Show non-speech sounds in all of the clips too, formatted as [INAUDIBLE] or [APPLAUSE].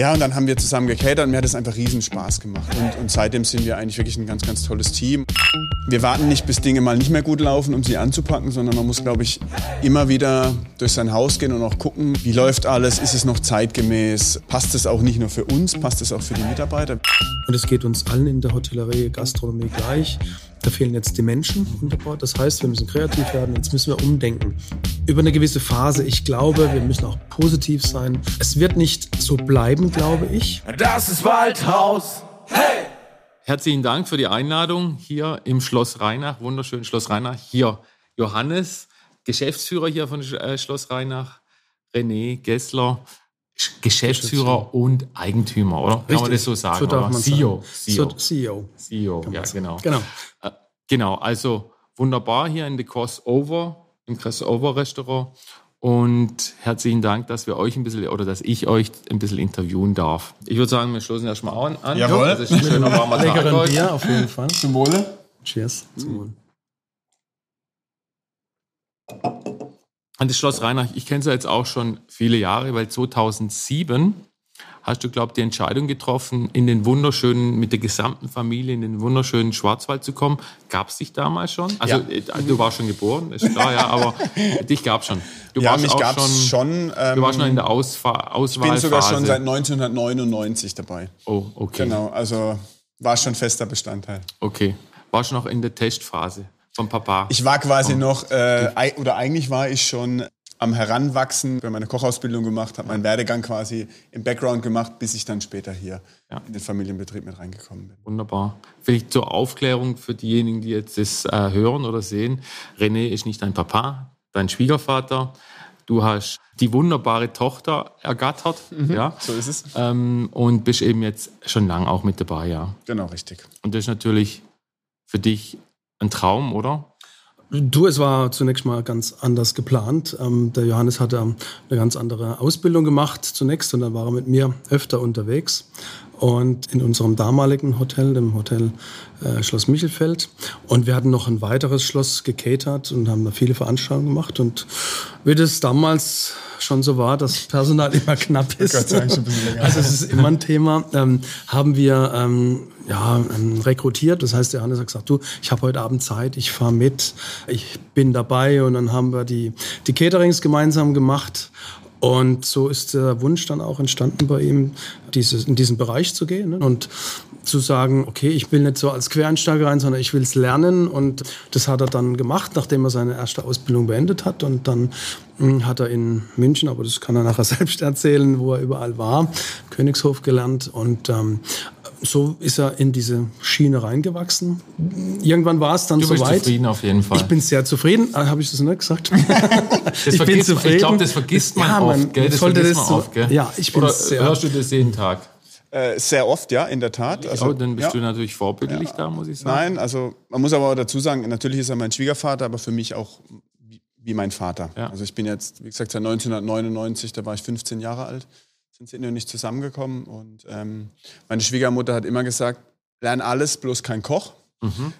Ja, und dann haben wir zusammen gecatert und mir hat es einfach riesen Spaß gemacht. Und, und seitdem sind wir eigentlich wirklich ein ganz, ganz tolles Team. Wir warten nicht, bis Dinge mal nicht mehr gut laufen, um sie anzupacken, sondern man muss, glaube ich, immer wieder durch sein Haus gehen und auch gucken, wie läuft alles, ist es noch zeitgemäß, passt es auch nicht nur für uns, passt es auch für die Mitarbeiter. Und es geht uns allen in der Hotellerie, Gastronomie gleich. Da fehlen jetzt die Menschen wunderbar. Das heißt, wir müssen kreativ werden, jetzt müssen wir umdenken. Über eine gewisse Phase, ich glaube, wir müssen auch positiv sein. Es wird nicht so bleiben, glaube ich. Das ist Waldhaus. Hey! Herzlichen Dank für die Einladung hier im Schloss Rheinach, wunderschönen Schloss Rheinach. Hier Johannes, Geschäftsführer hier von äh, Schloss Rheinach, René Gessler, Geschäftsführer und Eigentümer, oder? Kann man das so sagen? So darf man CEO. sagen. CEO. CEO. CEO, ja, genau. Genau. Äh, genau, also wunderbar hier in The Crossover, im Crossover-Restaurant. Und herzlichen Dank, dass wir euch ein bisschen oder dass ich euch ein bisschen interviewen darf. Ich würde sagen, wir stoßen erstmal an. an. Jawohl. Das ist ein schöner warmer Tag. Bier auf jeden Fall. Zum Wohle. Cheers. Zum Wohl. Und das Schloss Rheinach, ich kenne es ja jetzt auch schon viele Jahre, weil 2007 hast du, glaube ich, die Entscheidung getroffen, in den wunderschönen, mit der gesamten Familie in den wunderschönen Schwarzwald zu kommen. Gab es dich damals schon? Also Ja. äh, du warst schon geboren, ist klar, ja, aber [LAUGHS] dich gab es schon. Du Ja, warst mich auch gab es schon. ähm, Du warst schon in der Ausfa ich Auswahlphase. bin sogar schon seit 1999 dabei. Oh, okay. Genau, also war schon fester Bestandteil. Okay. Warst du noch in der Testphase vom Papa? Ich war quasi noch, äh, oder eigentlich war ich schon am Heranwachsen, habe meine Kochausbildung gemacht, habe meinen Werdegang quasi im Background gemacht, bis ich dann später hier Ja. in den Familienbetrieb mit reingekommen bin. Wunderbar. Vielleicht zur Aufklärung für diejenigen, die jetzt das äh, hören oder sehen. René ist nicht dein Papa, dein Schwiegervater. Du hast die wunderbare Tochter ergattert, ja, So ist es. ähm, und bist eben jetzt schon lang auch mit dabei, ja. Genau, richtig. Und das ist natürlich für dich ein Traum, oder? Du, es war zunächst mal ganz anders geplant. Ähm, der Johannes hatte ähm, eine ganz andere Ausbildung gemacht zunächst und dann war er mit mir öfter unterwegs. Und in unserem damaligen Hotel, dem Hotel äh, Schloss Michelfeld. Und wir hatten noch ein weiteres Schloss gecatert und haben da viele Veranstaltungen gemacht. Und wie das damals schon so war, dass Personal immer knapp ist. Gott sei Dank schon ein bisschen länger. Also es ist immer ein Thema. Ähm, haben wir ähm, ja, ähm, rekrutiert. Das heißt, der Johannes hat gesagt, du, ich habe heute Abend Zeit, ich fahre mit, ich bin dabei. Und dann haben wir die, die Caterings gemeinsam gemacht. Und so ist der Wunsch dann auch entstanden bei ihm, dieses, in diesen Bereich zu gehen ne? und zu sagen, okay, ich will nicht so als Quereinsteiger rein, sondern ich will es lernen. Und das hat er dann gemacht, nachdem er seine erste Ausbildung beendet hat. Und dann mh, hat er in München, aber das kann er nachher [LAUGHS] selbst erzählen, wo er überall war, Königshof gelernt. Und ähm, so ist er in diese Schiene reingewachsen. Irgendwann war es dann Du bist soweit. zufrieden auf jeden Fall. Ich bin sehr zufrieden. Ah, Habe ich das nicht gesagt? das [LAUGHS] ich bin vergisst zufrieden. Ich glaube, das vergisst man Ja, oft, man gell? Das sollte vergisst das man so- oft, gell? Ja, ich bin Oder sehr- hörst du das jeden Tag? Äh, sehr oft, ja, in der Tat. Also, oh, dann bist ja. du natürlich vorbildlich da, muss ich sagen. Nein, also man muss aber auch dazu sagen, natürlich ist er mein Schwiegervater, aber für mich auch wie, wie mein Vater. Ja. Also ich bin jetzt, wie gesagt, seit 1999, da war ich 15 Jahre alt, sind sie noch nicht zusammengekommen. Und ähm, meine Schwiegermutter hat immer gesagt, lern alles, bloß kein Koch.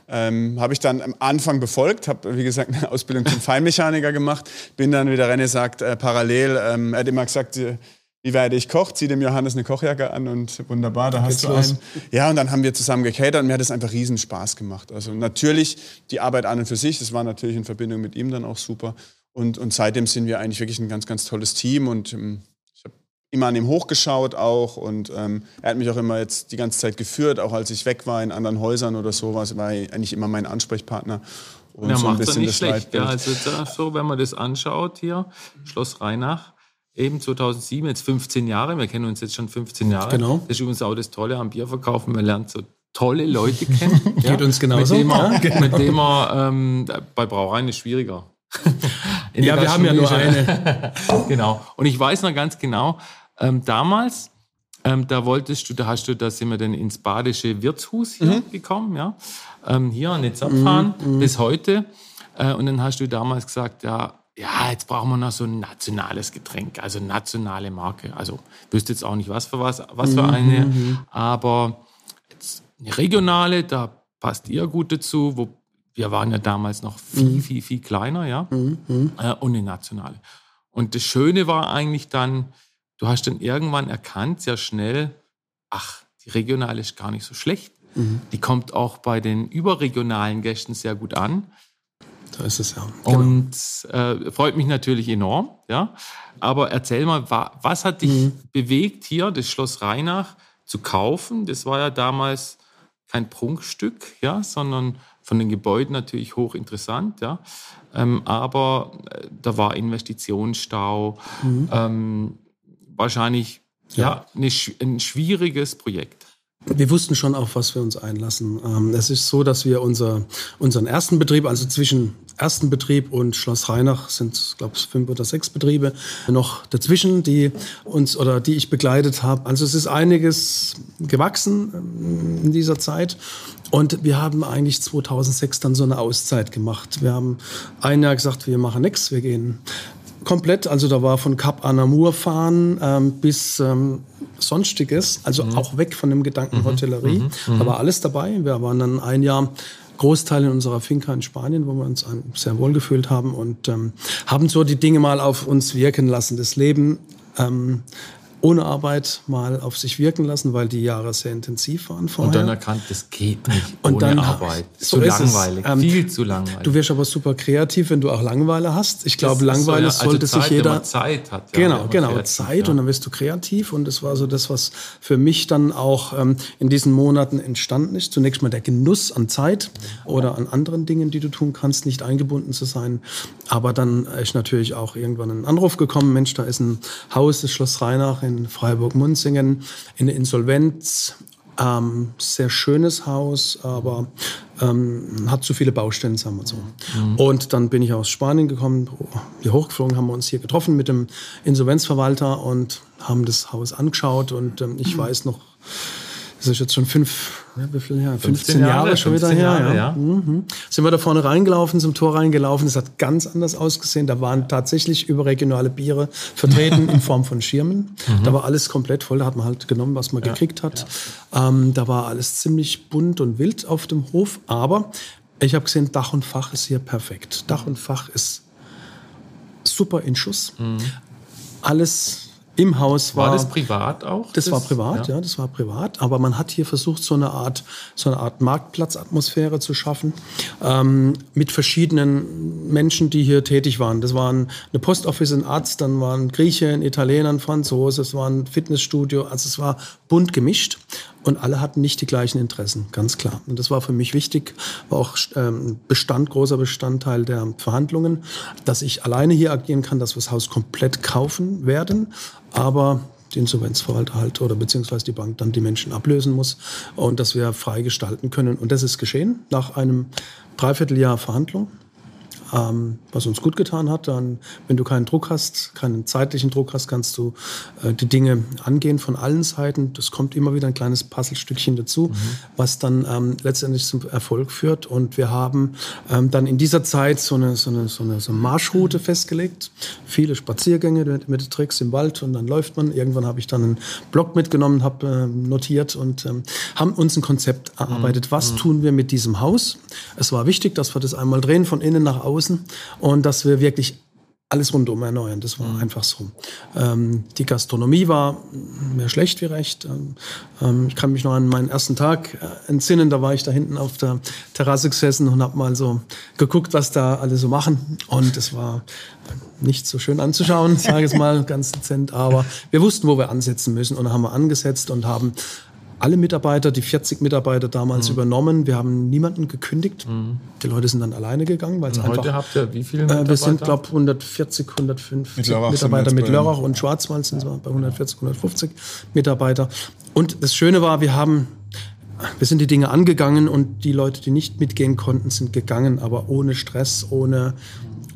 Ähm, habe ich dann am Anfang befolgt, habe wie gesagt eine Ausbildung zum Feinmechaniker gemacht, bin dann, wie der René sagt, äh, parallel, ähm, er hat immer gesagt, äh, wie werde ich Koch, zieh dem Johannes eine Kochjacke an und wunderbar, da hast geht's du los. einen. Ja, und dann haben wir zusammen gecatert und mir hat es einfach riesen Spaß gemacht. Also natürlich die Arbeit an und für sich, das war natürlich in Verbindung mit ihm dann auch super. Und, und seitdem sind wir eigentlich wirklich ein ganz, ganz tolles Team und ähm, ich immer an ihm hochgeschaut auch und ähm, er hat mich auch immer jetzt die ganze Zeit geführt, auch als ich weg war in anderen Häusern oder sowas, war er eigentlich immer mein Ansprechpartner. Und Ja, so ein macht er bisschen nicht das schlecht. Ja, also da, so, wenn man das anschaut hier, Schloss Rheinach, eben 2007, jetzt 15 Jahre, wir kennen uns jetzt schon 15 Jahre. Genau. Das ist übrigens auch das Tolle am Bierverkaufen, man lernt so tolle Leute kennen. [LAUGHS] Geht uns genauso. Mit dem man, Ja, genau. mit dem man ähm, bei Brauereien ist schwieriger. In Ja, der wir haben ja nur eine. [LAUGHS] genau. Und ich weiß noch ganz genau, ähm, damals, ähm, da wolltest du, da hast du, da sind wir dann ins badische Wirtshus hier gekommen, ja, ähm, hier an den Zapfhahn bis heute. Äh, und dann hast du damals gesagt, ja, ja, jetzt brauchen wir noch so ein nationales Getränk, also nationale Marke. Also wüsste jetzt auch nicht, was für was, was für eine, aber jetzt eine regionale, da passt ihr gut dazu, wo wir waren ja damals noch viel, viel, viel kleiner, ja, äh, und eine nationale. Und das Schöne war eigentlich dann, du hast dann irgendwann erkannt, sehr schnell, ach, die regionale ist gar nicht so schlecht. Mhm. Die kommt auch bei den überregionalen Gästen sehr gut an. Da ist es ja. Genau. Und äh, freut mich natürlich enorm. Ja. Aber erzähl mal, was hat dich mhm. bewegt, hier das Schloss Rheinach zu kaufen? Das war ja damals kein Prunkstück, ja, sondern von den Gebäuden natürlich hochinteressant, ja. Ähm, aber äh, da war Investitionsstau, mhm. ähm, wahrscheinlich ja. ja ein schwieriges Projekt. Wir wussten schon, auf was wir uns einlassen. Ähm, es ist so, dass wir unser, unseren ersten Betrieb, also zwischen ersten Betrieb und Schloss Rheinach sind, glaube ich, fünf oder sechs Betriebe noch dazwischen, die uns oder die ich begleitet habe. Also es ist einiges gewachsen ähm, in dieser Zeit. Und wir haben eigentlich 2006 dann so eine Auszeit gemacht. Wir haben ein Jahr gesagt, wir machen nichts, wir gehen komplett. Also da war von Cap Anamur fahren ähm, bis ähm, sonstiges, also mhm. auch weg von dem Gedanken mhm. Hotellerie. Mhm. Da mhm. war alles dabei. Wir waren dann ein Jahr Großteil in unserer Finca in Spanien, wo wir uns sehr wohl gefühlt haben und ähm, haben so die Dinge mal auf uns wirken lassen. Das Leben ähm, ohne Arbeit mal auf sich wirken lassen, weil die Jahre sehr intensiv waren vorher. Und dann erkannt, das geht nicht und ohne dann, Arbeit. So zu langweilig, ähm, viel zu langweilig. Du wirst aber super kreativ, wenn du auch Langeweile hast. Ich glaube, Langeweile so, ja, also sollte Zeit, sich jeder... Zeit hat. Ja, genau, genau, kreativ, Zeit ja. und dann wirst du kreativ und das war so das, was für mich dann auch ähm, in diesen Monaten entstanden ist. Zunächst mal der Genuss an Zeit oder an anderen Dingen, die du tun kannst, nicht eingebunden zu sein. Aber dann ist natürlich auch irgendwann ein Anruf gekommen, Mensch, da ist ein Haus, das Schloss Rheinach in Freiburg-Munzingen in der Insolvenz. Ähm, sehr schönes Haus, aber ähm, hat zu viele Baustellen, sagen wir so. Mhm. Und dann bin ich aus Spanien gekommen, hier hochgeflogen, haben wir uns hier getroffen mit dem Insolvenzverwalter und haben das Haus angeschaut. Und ähm, ich mhm. weiß noch, das ist jetzt schon fünf, ja, wie viel Jahre? 15, Jahre, Jahre schon wieder her. Jahre, ja. ja. Mhm. Sind wir da vorne reingelaufen, zum Tor reingelaufen. Es hat ganz anders ausgesehen. Da waren tatsächlich überregionale Biere vertreten in Form von Schirmen. Mhm. Da war alles komplett voll. Da hat man halt genommen, was man ja. gekriegt hat. Ähm, da war alles ziemlich bunt und wild auf dem Hof. Aber ich habe gesehen, Dach und Fach ist hier perfekt. Dach und Fach ist super in Schuss. Mhm. Alles im Haus war. War das privat auch? Das, das war privat, ja. ja. das war privat. Aber man hat hier versucht, so eine Art, so eine Art Marktplatzatmosphäre zu schaffen ähm, mit verschiedenen Menschen, die hier tätig waren. Das waren eine Postoffice, ein Arzt, dann waren Grieche, ein Italiener, ein Franzose, es war ein Fitnessstudio. Also es war bunt gemischt und alle hatten nicht die gleichen Interessen, ganz klar. Und das war für mich wichtig, war auch ähm, Bestand, großer Bestandteil der Verhandlungen, dass ich alleine hier agieren kann, dass wir das Haus komplett kaufen werden, aber die Insolvenzverwalter halt oder beziehungsweise die Bank dann die Menschen ablösen muss und dass wir frei gestalten können. Und das ist geschehen nach einem Dreivierteljahr Verhandlung ähm, was uns gut getan hat. Dann, wenn du keinen Druck hast, keinen zeitlichen Druck hast, kannst du äh, die Dinge angehen von allen Seiten. Das kommt immer wieder ein kleines Puzzlestückchen dazu, mhm. was dann ähm, letztendlich zum Erfolg führt. Und wir haben ähm, dann in dieser Zeit so eine, so eine, so eine, so eine Marschroute festgelegt. Viele Spaziergänge mit, mit Tricks im Wald und dann läuft man. Irgendwann habe ich dann einen Blog mitgenommen, habe äh, notiert und ähm, haben uns ein Konzept erarbeitet. Mhm. Was mhm. tun wir mit diesem Haus? Es war wichtig, dass wir das einmal drehen von innen nach außen außen und dass wir wirklich alles rundum erneuern. Das war mhm. einfach so. Ähm, die Gastronomie war mehr schlecht wie recht. Ähm, ähm, ich kann mich noch an meinen ersten Tag äh, entsinnen. Da war ich da hinten auf der Terrasse gesessen und habe mal so geguckt, was da alle so machen. Und es war nicht so schön anzuschauen, [LAUGHS] sage ich es mal ganz dezent. Aber wir wussten, wo wir ansetzen müssen und haben wir angesetzt und haben alle Mitarbeiter, die 40 Mitarbeiter damals mhm. übernommen. Wir haben niemanden gekündigt. Mhm. Die Leute sind dann alleine gegangen, weil es einfach. Heute habt ihr wie viele Mitarbeiter? Äh, wir sind, glaube ich, 140, 150 Mitarbeiter mit Lörrach und Schwarzwald sind wir bei 140, 150 Mitarbeiter. Und das Schöne war, wir haben wir sind die Dinge angegangen und die Leute, die nicht mitgehen konnten, sind gegangen, aber ohne Stress, ohne,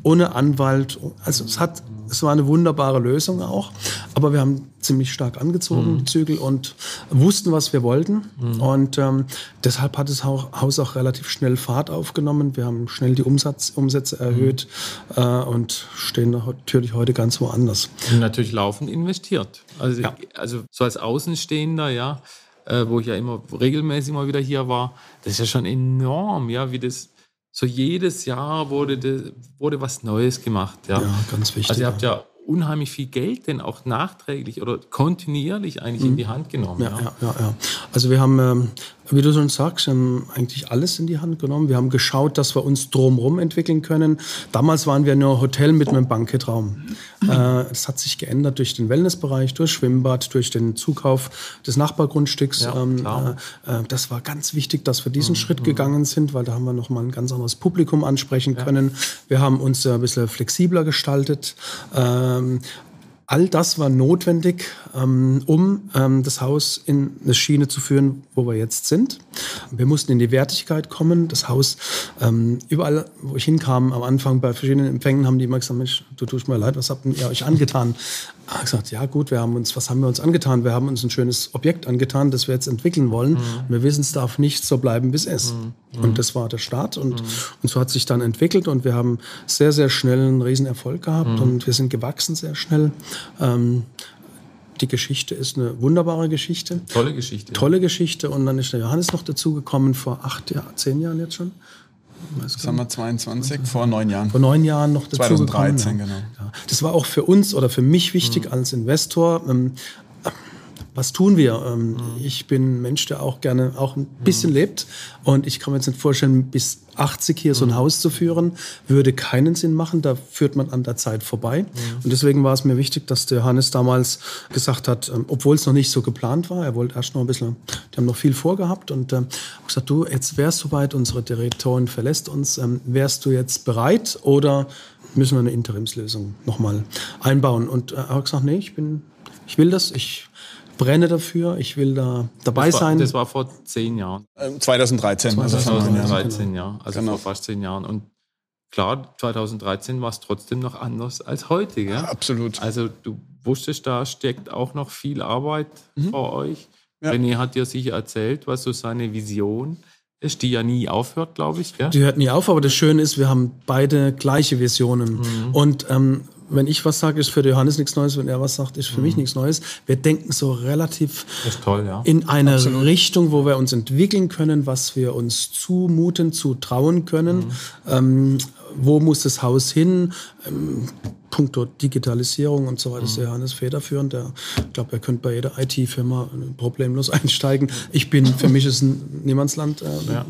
ohne Anwalt. Also es hat es war eine wunderbare Lösung auch. Aber wir haben ziemlich stark angezogen, mhm. die Zügel, und wussten, was wir wollten. Mhm. Und ähm, deshalb hat das Haus auch relativ schnell Fahrt aufgenommen. Wir haben schnell die Umsatz, Umsätze erhöht mhm. äh, und stehen natürlich heute ganz woanders. Und natürlich laufend investiert. Also, ja. also so als Außenstehender, ja, äh, wo ich ja immer regelmäßig mal wieder hier war, das ist ja schon enorm, ja, wie das so jedes Jahr wurde, de, wurde was Neues gemacht. Ja. ja, ganz wichtig. Also ihr habt ja unheimlich viel Geld denn auch nachträglich oder kontinuierlich eigentlich in die Hand genommen. Ja, ja, ja. ja. Also wir haben, ähm, wie du schon sagst, ähm, eigentlich alles in die Hand genommen. Wir haben geschaut, dass wir uns drumherum entwickeln können. Damals waren wir nur Hotel mit einem Banketraum. Äh, das hat sich geändert durch den Wellnessbereich, durch Schwimmbad, durch den Zukauf des Nachbargrundstücks. Ja, Ähm, äh, äh, das war ganz wichtig, dass wir diesen Schritt gegangen sind, weil da haben wir noch mal ein ganz anderes Publikum ansprechen können. Wir haben uns äh, ein bisschen flexibler gestaltet. All das war notwendig, ähm, um ähm, das Haus in eine Schiene zu führen, wo wir jetzt sind. Wir mussten in die Wertigkeit kommen. Das Haus, ähm, überall, wo ich hinkam, am Anfang bei verschiedenen Empfängen, haben die immer gesagt, Mensch, du tust mir leid, was habt ihr euch angetan? Habe gesagt, ja gut, wir haben uns, was haben wir uns angetan? Wir haben uns ein schönes Objekt angetan, das wir jetzt entwickeln wollen. Und wir wissen, es darf nicht so bleiben, wie es ist. Und das war der Start. Und, und so hat sich dann entwickelt und wir haben sehr, sehr schnell einen riesen Erfolg gehabt und wir sind gewachsen sehr schnell. Ähm, die Geschichte ist eine wunderbare Geschichte. Tolle Geschichte. Tolle Geschichte. Und dann ist der Johannes noch dazugekommen vor acht Jahren, zehn Jahren jetzt schon. Haben wir 22, vor neun Jahren. vor neun Jahren noch dazu 2013, gekommen. genau. Ja. Das war auch für uns oder für mich wichtig als Investor. Ähm, was tun wir? Ähm, Ich bin ein Mensch, der auch gerne auch ein bisschen lebt. Und ich kann mir jetzt nicht vorstellen, bis 80 hier so ein Haus zu führen, würde keinen Sinn machen. Da führt man an der Zeit vorbei. Und deswegen war es mir wichtig, dass der Hannes damals gesagt hat, ähm, obwohl es noch nicht so geplant war, er wollte erst noch ein bisschen, die haben noch viel vorgehabt und ähm, hab gesagt, du, jetzt wärst du soweit, unsere Direktorin verlässt uns, ähm, wärst du jetzt bereit oder müssen wir eine Interimslösung nochmal einbauen? Und äh, er hat gesagt, nee, ich bin, ich will das, ich brenne dafür, ich will da dabei das war, sein. Das war vor zehn Jahren. Ähm, 2013, also vor neun Jahren. 2013, ja. Also Genau. vor fast zehn Jahren. Und klar, 2013 war es trotzdem noch anders als heute. Gell? Absolut. Also du wusstest, da steckt auch noch viel Arbeit vor euch. Mhm. Ja. René hat dir sicher erzählt, was so seine Vision ist, die ja nie aufhört, glaube ich. Gell? Die hört nie auf, aber das Schöne ist, wir haben beide gleiche Visionen. Und ähm, wenn ich was sage, ist für Johannes nichts Neues, wenn er was sagt, ist für mich nichts Neues. Wir denken so relativ toll, ja. in eine Richtung, wo wir uns entwickeln können, was wir uns zumuten, zutrauen können. Ähm, wo muss das Haus hin? Ähm, Punkto Digitalisierung und so weiter ist der Johannes federführend. Der, ich glaube, er könnte bei jeder IT-Firma problemlos [LAUGHS] einsteigen. Ich bin, für mich ist ein Niemandsland. Äh, Ja.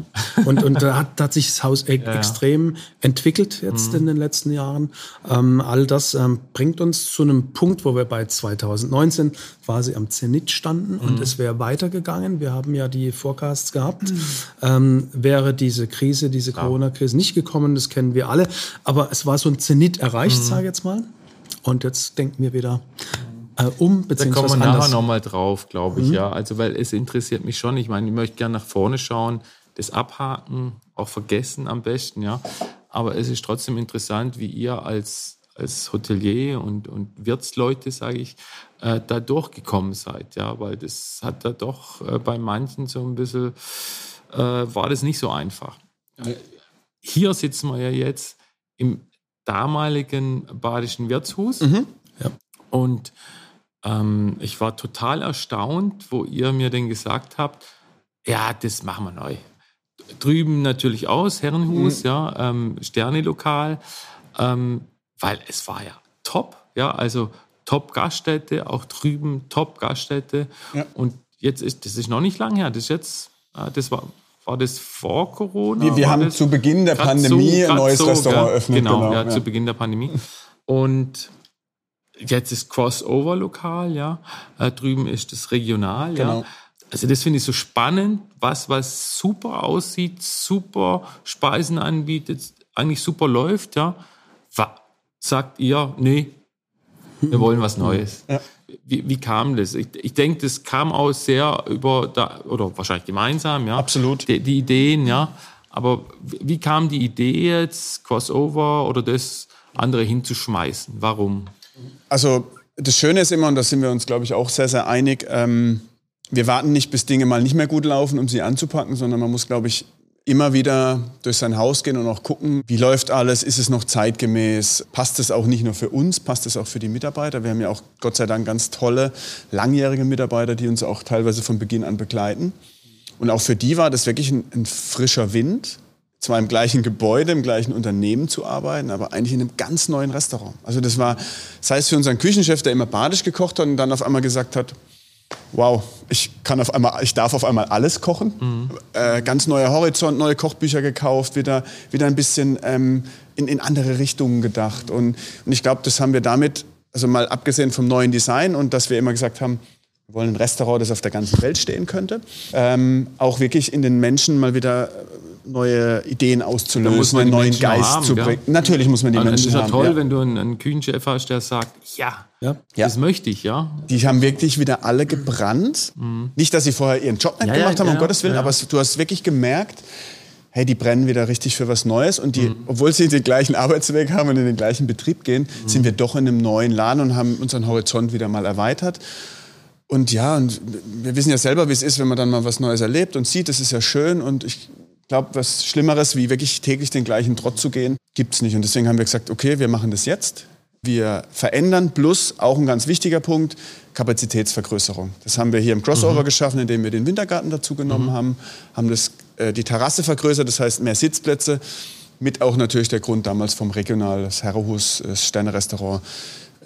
Und, und da hat, hat sich das Haus e extrem entwickelt jetzt in den letzten Jahren. Ähm, all das ähm, bringt uns zu einem Punkt, wo wir bei 2019 quasi am Zenit standen und es wäre weitergegangen. Wir haben ja die Forecasts gehabt. Ähm, wäre diese Krise, diese Corona-Krise nicht gekommen, das kennen wir alle. Aber es war so ein Zenit erreicht, sage ich jetzt mal. Und jetzt denken wir wieder äh, um, Da kommen beziehungsweise wir nachher nochmal drauf, glaube ich, ja. Also, weil es interessiert mich schon. Ich meine, ich möchte gerne nach vorne schauen, das abhaken, auch vergessen am besten, ja. Aber es ist trotzdem interessant, wie ihr als, als Hotelier und, und Wirtsleute, sage ich, äh, da durchgekommen seid, ja. Weil das hat da doch äh, bei manchen so ein bisschen, äh, war das nicht so einfach. Hier sitzen wir ja jetzt im damaligen badischen Wirtshaus. Ja. Und ähm, ich war total erstaunt, wo ihr mir denn gesagt habt, ja, das machen wir neu. Drüben natürlich aus, Herrenhus, ja, ähm, Sterne-Lokal, ähm, weil es war ja top, ja, also top Gaststätte, auch drüben top Gaststätte. Ja. Und jetzt ist, das ist noch nicht lang her, das ist jetzt, äh, das war, war das vor Corona? Wir, wir haben zu Beginn der Pandemie so, ein neues so, Restaurant eröffnet. Genau, ja, ja. zu Beginn der Pandemie. Und jetzt ist Crossover-Lokal, ja. Äh, drüben ist das Regional, Genau. ja. Also das finde ich so spannend, was, was super aussieht, super Speisen anbietet, eigentlich super läuft, ja. Sagt ihr, nee, wir wollen was Neues. Ja. Wie, wie kam das? Ich, ich denke, das kam aus sehr über, da, oder wahrscheinlich gemeinsam, ja. Absolut. Die, die Ideen, ja. Aber wie wie kam die Idee jetzt, Crossover oder das andere hinzuschmeißen? Warum? Also das Schöne ist immer, und da sind wir uns, glaube ich, auch sehr, sehr einig, ähm, wir warten nicht, bis Dinge mal nicht mehr gut laufen, um sie anzupacken, sondern man muss, glaube ich, immer wieder durch sein Haus gehen und auch gucken, wie läuft alles, ist es noch zeitgemäß, passt es auch nicht nur für uns, passt es auch für die Mitarbeiter. Wir haben ja auch Gott sei Dank ganz tolle, langjährige Mitarbeiter, die uns auch teilweise von Beginn an begleiten. Und auch für die war das wirklich ein, ein frischer Wind. zwar im gleichen Gebäude, im gleichen Unternehmen zu arbeiten, aber eigentlich in einem ganz neuen Restaurant. Also das war, das heißt für unseren Küchenchef, der immer badisch gekocht hat und dann auf einmal gesagt hat, wow, ich kann auf einmal, ich darf auf einmal alles kochen. Mhm. Äh, ganz neuer Horizont, neue Kochbücher gekauft, wieder, wieder ein bisschen ähm, in, in andere Richtungen gedacht. Und, und ich glaube, das haben wir damit, also mal abgesehen vom neuen Design und dass wir immer gesagt haben, wir wollen ein Restaurant, das auf der ganzen Welt stehen könnte, ähm, auch wirklich in den Menschen mal wieder neue Ideen auszulösen, einen neuen Geist haben, zu bringen. Ja? Natürlich muss man die also Menschen haben. Es ist ja toll, ja. wenn du einen, einen Küchenchef hast, der sagt, ja, ja, das möchte ich, ja. Die haben wirklich wieder alle gebrannt. Mhm. Nicht, dass sie vorher ihren Job nicht gemacht haben, um Gottes Willen, aber du hast wirklich gemerkt, hey, die brennen wieder richtig für was Neues und die, mhm. obwohl sie den gleichen Arbeitsweg haben und in den gleichen Betrieb gehen, mhm. sind wir doch in einem neuen Laden und haben unseren Horizont wieder mal erweitert. Und ja, und wir wissen ja selber, wie es ist, wenn man dann mal was Neues erlebt und sieht, das ist ja schön und ich glaube, was Schlimmeres, wie wirklich täglich den gleichen Trott zu gehen, gibt es nicht. Und deswegen haben wir gesagt, okay, wir machen das jetzt. Wir verändern plus auch ein ganz wichtiger Punkt, Kapazitätsvergrößerung. Das haben wir hier im Crossover mhm. geschaffen, indem wir den Wintergarten dazu genommen mhm. haben, haben das, äh, die Terrasse vergrößert, das heißt mehr Sitzplätze, mit auch natürlich der Grund damals vom Regional, das Herrehus, das Sterne-Restaurant,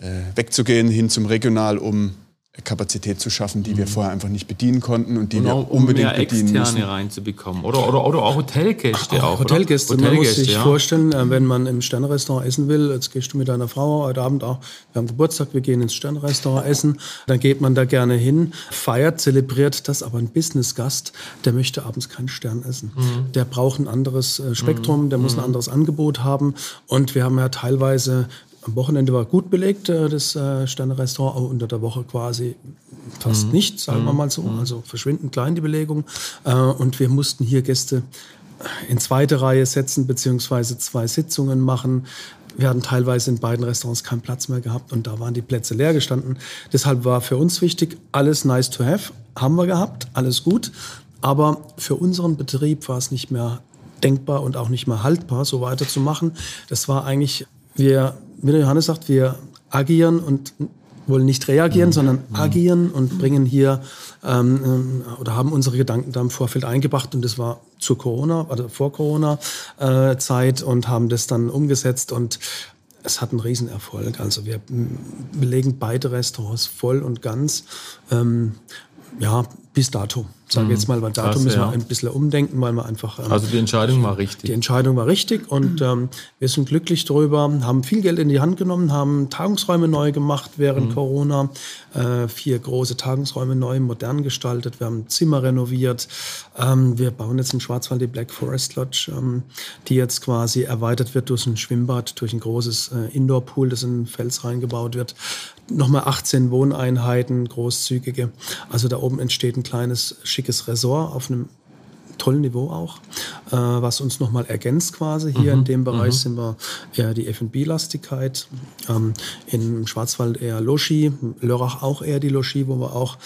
äh, wegzugehen hin zum Regional, um Kapazität zu schaffen, die wir mhm. vorher einfach nicht bedienen konnten und die und auch, wir unbedingt um mehr bedienen Externe müssen. reinzubekommen oder, oder, oder auch Hotelgäste auch. Hotelgäste, Hotelgäste, man muss sich ja. vorstellen, äh, wenn man im Sternrestaurant essen will, jetzt gehst du mit deiner Frau heute Abend auch, wir haben Geburtstag, wir gehen ins Sternrestaurant essen, dann geht man da gerne hin, feiert, zelebriert das, aber ein Businessgast, der möchte abends keinen Stern essen. Mhm. Der braucht ein anderes äh, Spektrum, der muss ein mhm. anderes Angebot haben und wir haben ja teilweise am Wochenende war gut belegt, äh, das äh, Sterne-Restaurant, aber unter der Woche quasi fast mhm. nicht, sagen wir mhm. mal so. Mhm. Also verschwindend klein die Belegung. Äh, und wir mussten hier Gäste in zweite Reihe setzen, beziehungsweise zwei Sitzungen machen. Wir hatten teilweise in beiden Restaurants keinen Platz mehr gehabt und da waren die Plätze leer gestanden. Deshalb war für uns wichtig, alles nice to have, haben wir gehabt, alles gut. Aber für unseren Betrieb war es nicht mehr denkbar und auch nicht mehr haltbar, so weiterzumachen. Das war eigentlich, wir wie der Johannes sagt, wir agieren und wollen nicht reagieren, mhm. sondern mhm. agieren und bringen hier ähm, ähm, oder haben unsere Gedanken da im Vorfeld eingebracht und das war zur Corona, also vor Corona äh, Zeit und haben das dann umgesetzt und es hat einen Riesenerfolg. Also wir belegen beide Restaurants voll und ganz. Ähm, ja, bis dato. Sage mhm. jetzt mal, weil dato Krass, müssen wir ja. ein bisschen umdenken, weil wir einfach. Ähm, also die Entscheidung war richtig. Die Entscheidung war richtig und ähm, wir sind glücklich darüber, haben viel Geld in die Hand genommen, haben Tagungsräume neu gemacht während mhm. Corona, äh, vier große Tagungsräume neu, modern gestaltet, wir haben Zimmer renoviert, ähm, wir bauen jetzt in Schwarzwald die Black Forest Lodge, ähm, die jetzt quasi erweitert wird durch ein Schwimmbad, durch ein großes äh, Indoor-Pool, das in Fels reingebaut wird nochmal 18 Wohneinheiten, großzügige. Also da oben entsteht ein kleines, schickes Resort auf einem tollen Niveau auch, äh, was uns nochmal ergänzt quasi. Hier mhm. in dem Bereich mhm. sind wir eher die F&B-Lastigkeit, ähm, im Schwarzwald eher Logis, Lörrach auch eher die Logis, wo wir auch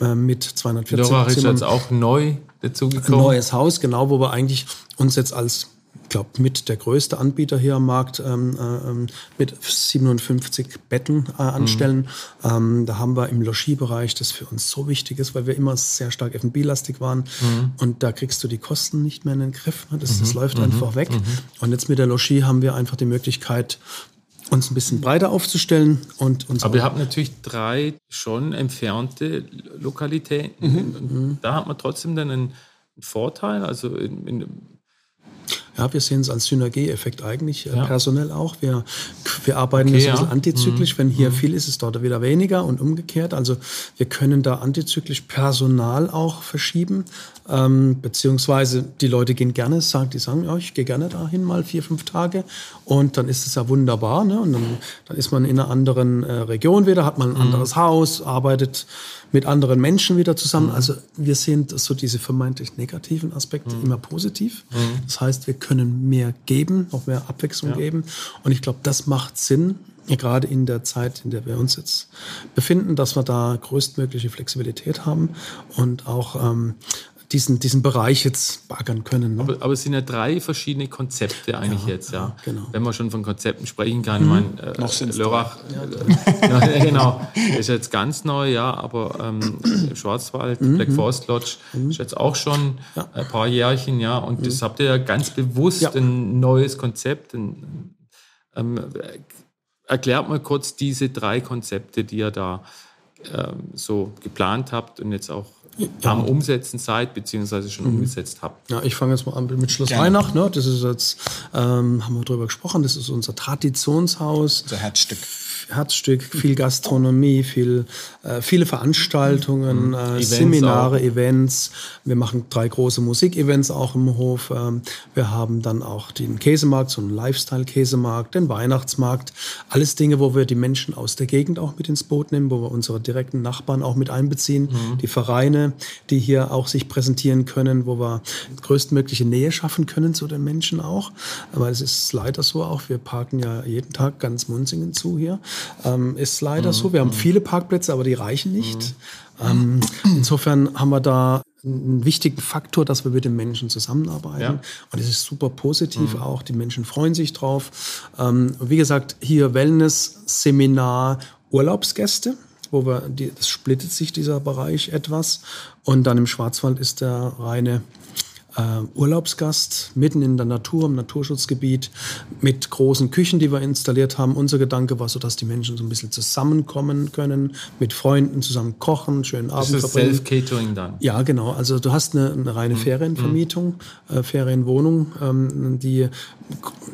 äh, mit 240 Lörrach ist jetzt auch neu dazugekommen. Ein neues Haus, genau, wo wir eigentlich uns jetzt als glaube, mit der größte Anbieter hier am Markt ähm, äh, mit 57 Betten äh, anstellen. Mhm. Ähm, da haben wir im Logiebereich, das für uns so wichtig ist, weil wir immer sehr stark F&B-lastig waren. Mhm. Und da kriegst du die Kosten nicht mehr in den Griff. Ne? Das, das mhm. läuft einfach mhm. weg. Mhm. Und jetzt mit der Logie haben wir einfach die Möglichkeit, uns ein bisschen breiter aufzustellen und uns. Aber ihr habt natürlich drei schon entfernte Lokalitäten. Mhm. Da hat man trotzdem dann einen Vorteil. Also in, in, ja, wir sehen es als Synergieeffekt eigentlich, äh, ja. personell auch. Wir, wir arbeiten okay, ein bisschen ja. antizyklisch. Mhm. Wenn hier mhm. viel ist, ist dort wieder weniger und umgekehrt. Also wir können da antizyklisch Personal auch verschieben. Ähm, beziehungsweise die Leute gehen gerne, sagen, die sagen, ja, ich gehe gerne dahin mal vier, fünf Tage. Und dann ist es ja wunderbar. Ne? Und dann, dann ist man in einer anderen äh, Region wieder, hat man ein mhm. anderes Haus, arbeitet mit anderen Menschen wieder zusammen. Mhm. Also wir sehen so diese vermeintlich negativen Aspekte mhm. immer positiv. Mhm. Das heißt, wir können mehr geben, noch mehr Abwechslung ja. geben. Und ich glaube, das macht Sinn, gerade in der Zeit, in der wir uns jetzt befinden, dass wir da größtmögliche Flexibilität haben und auch ähm, diesen, diesen Bereich jetzt baggern können. Ne? Aber, aber es sind ja drei verschiedene Konzepte eigentlich Ja, jetzt, ja. ja, genau. Wenn man schon von Konzepten sprechen kann. Ich meine, äh, Noch sind's Lörrach, äh, [LAUGHS] ja, genau, ist jetzt ganz neu, ja, aber ähm, Schwarzwald, Black Forest Lodge ist jetzt auch schon ein paar Jährchen, ja, und das habt ihr ja ganz bewusst Ja. ein neues Konzept. Ein, ähm, erklärt mal kurz diese drei Konzepte, die ihr da ähm, so geplant habt und jetzt auch am Umsetzen seid, beziehungsweise schon umgesetzt habt. Ja, ich fange jetzt mal an mit Schloss Rheinach. Ne? Das ist jetzt, ähm, haben wir drüber gesprochen, das ist unser Traditionshaus. Unser Herzstück. Herzstück, viel Gastronomie, viel, äh, viele Veranstaltungen, äh, Mhm. Events Seminare, auch. Events. Wir machen drei große Musikevents auch im Hof. Ähm, wir haben dann auch den Käsemarkt, so einen Lifestyle-Käsemarkt, den Weihnachtsmarkt. Alles Dinge, wo wir die Menschen aus der Gegend auch mit ins Boot nehmen, wo wir unsere direkten Nachbarn auch mit einbeziehen, Mhm. die Vereine, die hier auch sich präsentieren können, wo wir größtmögliche Nähe schaffen können zu den Menschen auch. Aber es ist leider so auch, wir parken ja jeden Tag ganz Munzingen zu hier. Ähm, ist leider so. Wir haben viele Parkplätze, aber die reichen nicht. Ähm, insofern haben wir da einen wichtigen Faktor, dass wir mit den Menschen zusammenarbeiten. Ja. Und es ist super positiv auch. Die Menschen freuen sich drauf. Ähm, wie gesagt, hier Wellness, Seminar, Urlaubsgäste wo wir, die, das splittet sich dieser Bereich etwas. Und dann im Schwarzwald ist der reine äh, Urlaubsgast mitten in der Natur, im Naturschutzgebiet, mit großen Küchen, die wir installiert haben. Unser Gedanke war so, dass die Menschen so ein bisschen zusammenkommen können, mit Freunden zusammen kochen, schönen Abend Das ist verbringen. Self-Catering dann. Ja, genau. Also du hast eine, eine reine Ferienvermietung, äh, Ferienwohnung, ähm, die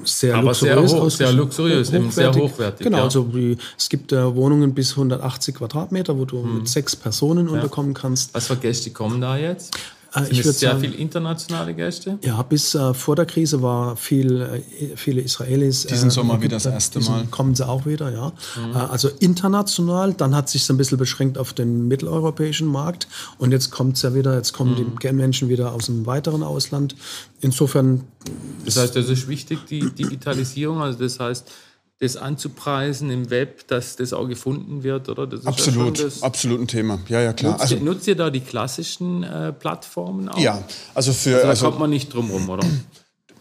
sehr Aber sehr luxuriös hoch- ausgestattet- sehr luxuriös, eben sehr hochwertig, Genau, ja. also die, es gibt äh, Wohnungen bis 180 Quadratmeter, wo du Mhm. mit sechs Personen unterkommen kannst. Was für Gäste kommen da jetzt? Sind ich es würd sehr sagen- viel internationale Gäste? Ja, bis äh, vor der Krise war viel, äh, viele Israelis. Diesen äh, Sommer wieder das erste Mal. Kommen sie auch wieder, ja. Äh, also international, dann hat sich ein bisschen beschränkt auf den mitteleuropäischen Markt und jetzt kommt es ja wieder, jetzt kommen die Menschen wieder aus dem weiteren Ausland. Insofern Das heißt, das ist wichtig, die Digitalisierung. Also das heißt, das anzupreisen im Web, dass das auch gefunden wird, oder? Das ist ja Absolut, absolut ein Thema. Ja, ja, klar. nutzt, Also, ihr, nutzt ihr da die klassischen äh, Plattformen auch? ja, also für. Also da Also, kommt man nicht drum rum, oder? [CLEARS THROAT]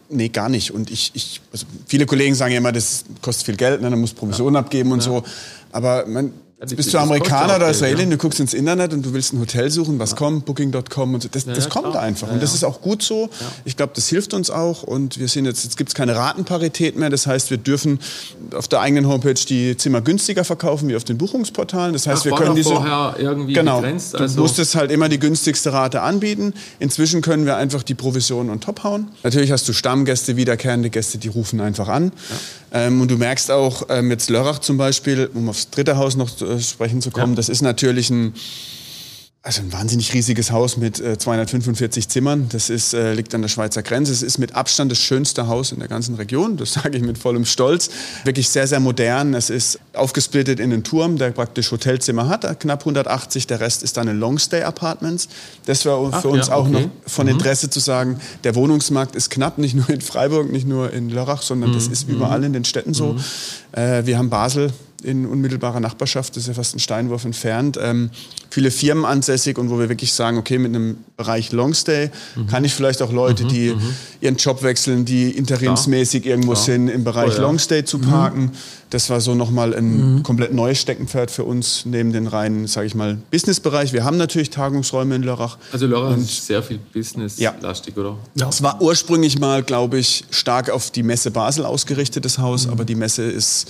Nee, gar nicht. Und ich, ich also viele Kollegen sagen ja immer, das kostet viel Geld, ne, dann musst Provisionen abgeben und so. Aber man, das- bist das du Amerikaner oder Israeli, ja. du guckst ins Internet und du willst ein Hotel suchen, was kommt, Booking.com und so. Das, das ja, kommt klar. einfach. Ja, und das ja. ist auch gut so. Ich glaube, das hilft uns auch. Und wir sind jetzt, jetzt gibt es keine Ratenparität mehr. Das heißt, wir dürfen auf der eigenen Homepage die Zimmer günstiger verkaufen wie auf den Buchungsportalen. Das heißt, Ach, wir können diese. vorher irgendwie genau, begrenzt, Du also- musstest halt immer die günstigste Rate anbieten. Inzwischen können wir einfach die Provision on top hauen. Natürlich hast du Stammgäste, wiederkehrende Gäste, die rufen einfach an. Ähm, und du merkst auch, ähm, jetzt Lörrach zum Beispiel, um aufs dritte Haus noch zu äh, sprechen zu kommen, das ist natürlich ein, also ein wahnsinnig riesiges Haus mit äh, 245 Zimmern. Das ist, äh, liegt an der Schweizer Grenze. Es ist mit Abstand das schönste Haus in der ganzen Region. Das [LAUGHS] sage ich mit vollem Stolz. Wirklich sehr, sehr modern. Es ist aufgesplittet in einen Turm, der praktisch Hotelzimmer hat, äh, knapp 180. Der Rest ist dann in Longstay-Apartments. Das war Ach für uns ja, auch okay. noch von Interesse zu sagen, der Wohnungsmarkt ist knapp, nicht nur in Freiburg, nicht nur in Lörrach, sondern das ist überall in den Städten so. Äh, wir haben Basel in unmittelbarer Nachbarschaft, das ist ja fast ein Steinwurf entfernt, ähm, viele Firmen ansässig und wo wir wirklich sagen, okay, mit einem Bereich Longstay kann ich vielleicht auch Leute, die ihren Job wechseln, die interimsmäßig irgendwo sind, im Bereich Oh ja. Longstay zu parken. Das war so nochmal ein komplett neues Steckenpferd für uns, neben den reinen, sage ich mal, Businessbereich. Wir haben natürlich Tagungsräume in Lörrach. Also Laura ist sehr viel Business-lastig, oder? Ja. Es war ursprünglich mal, glaube ich, stark auf die Messe Basel ausgerichtetes Haus, aber die Messe ist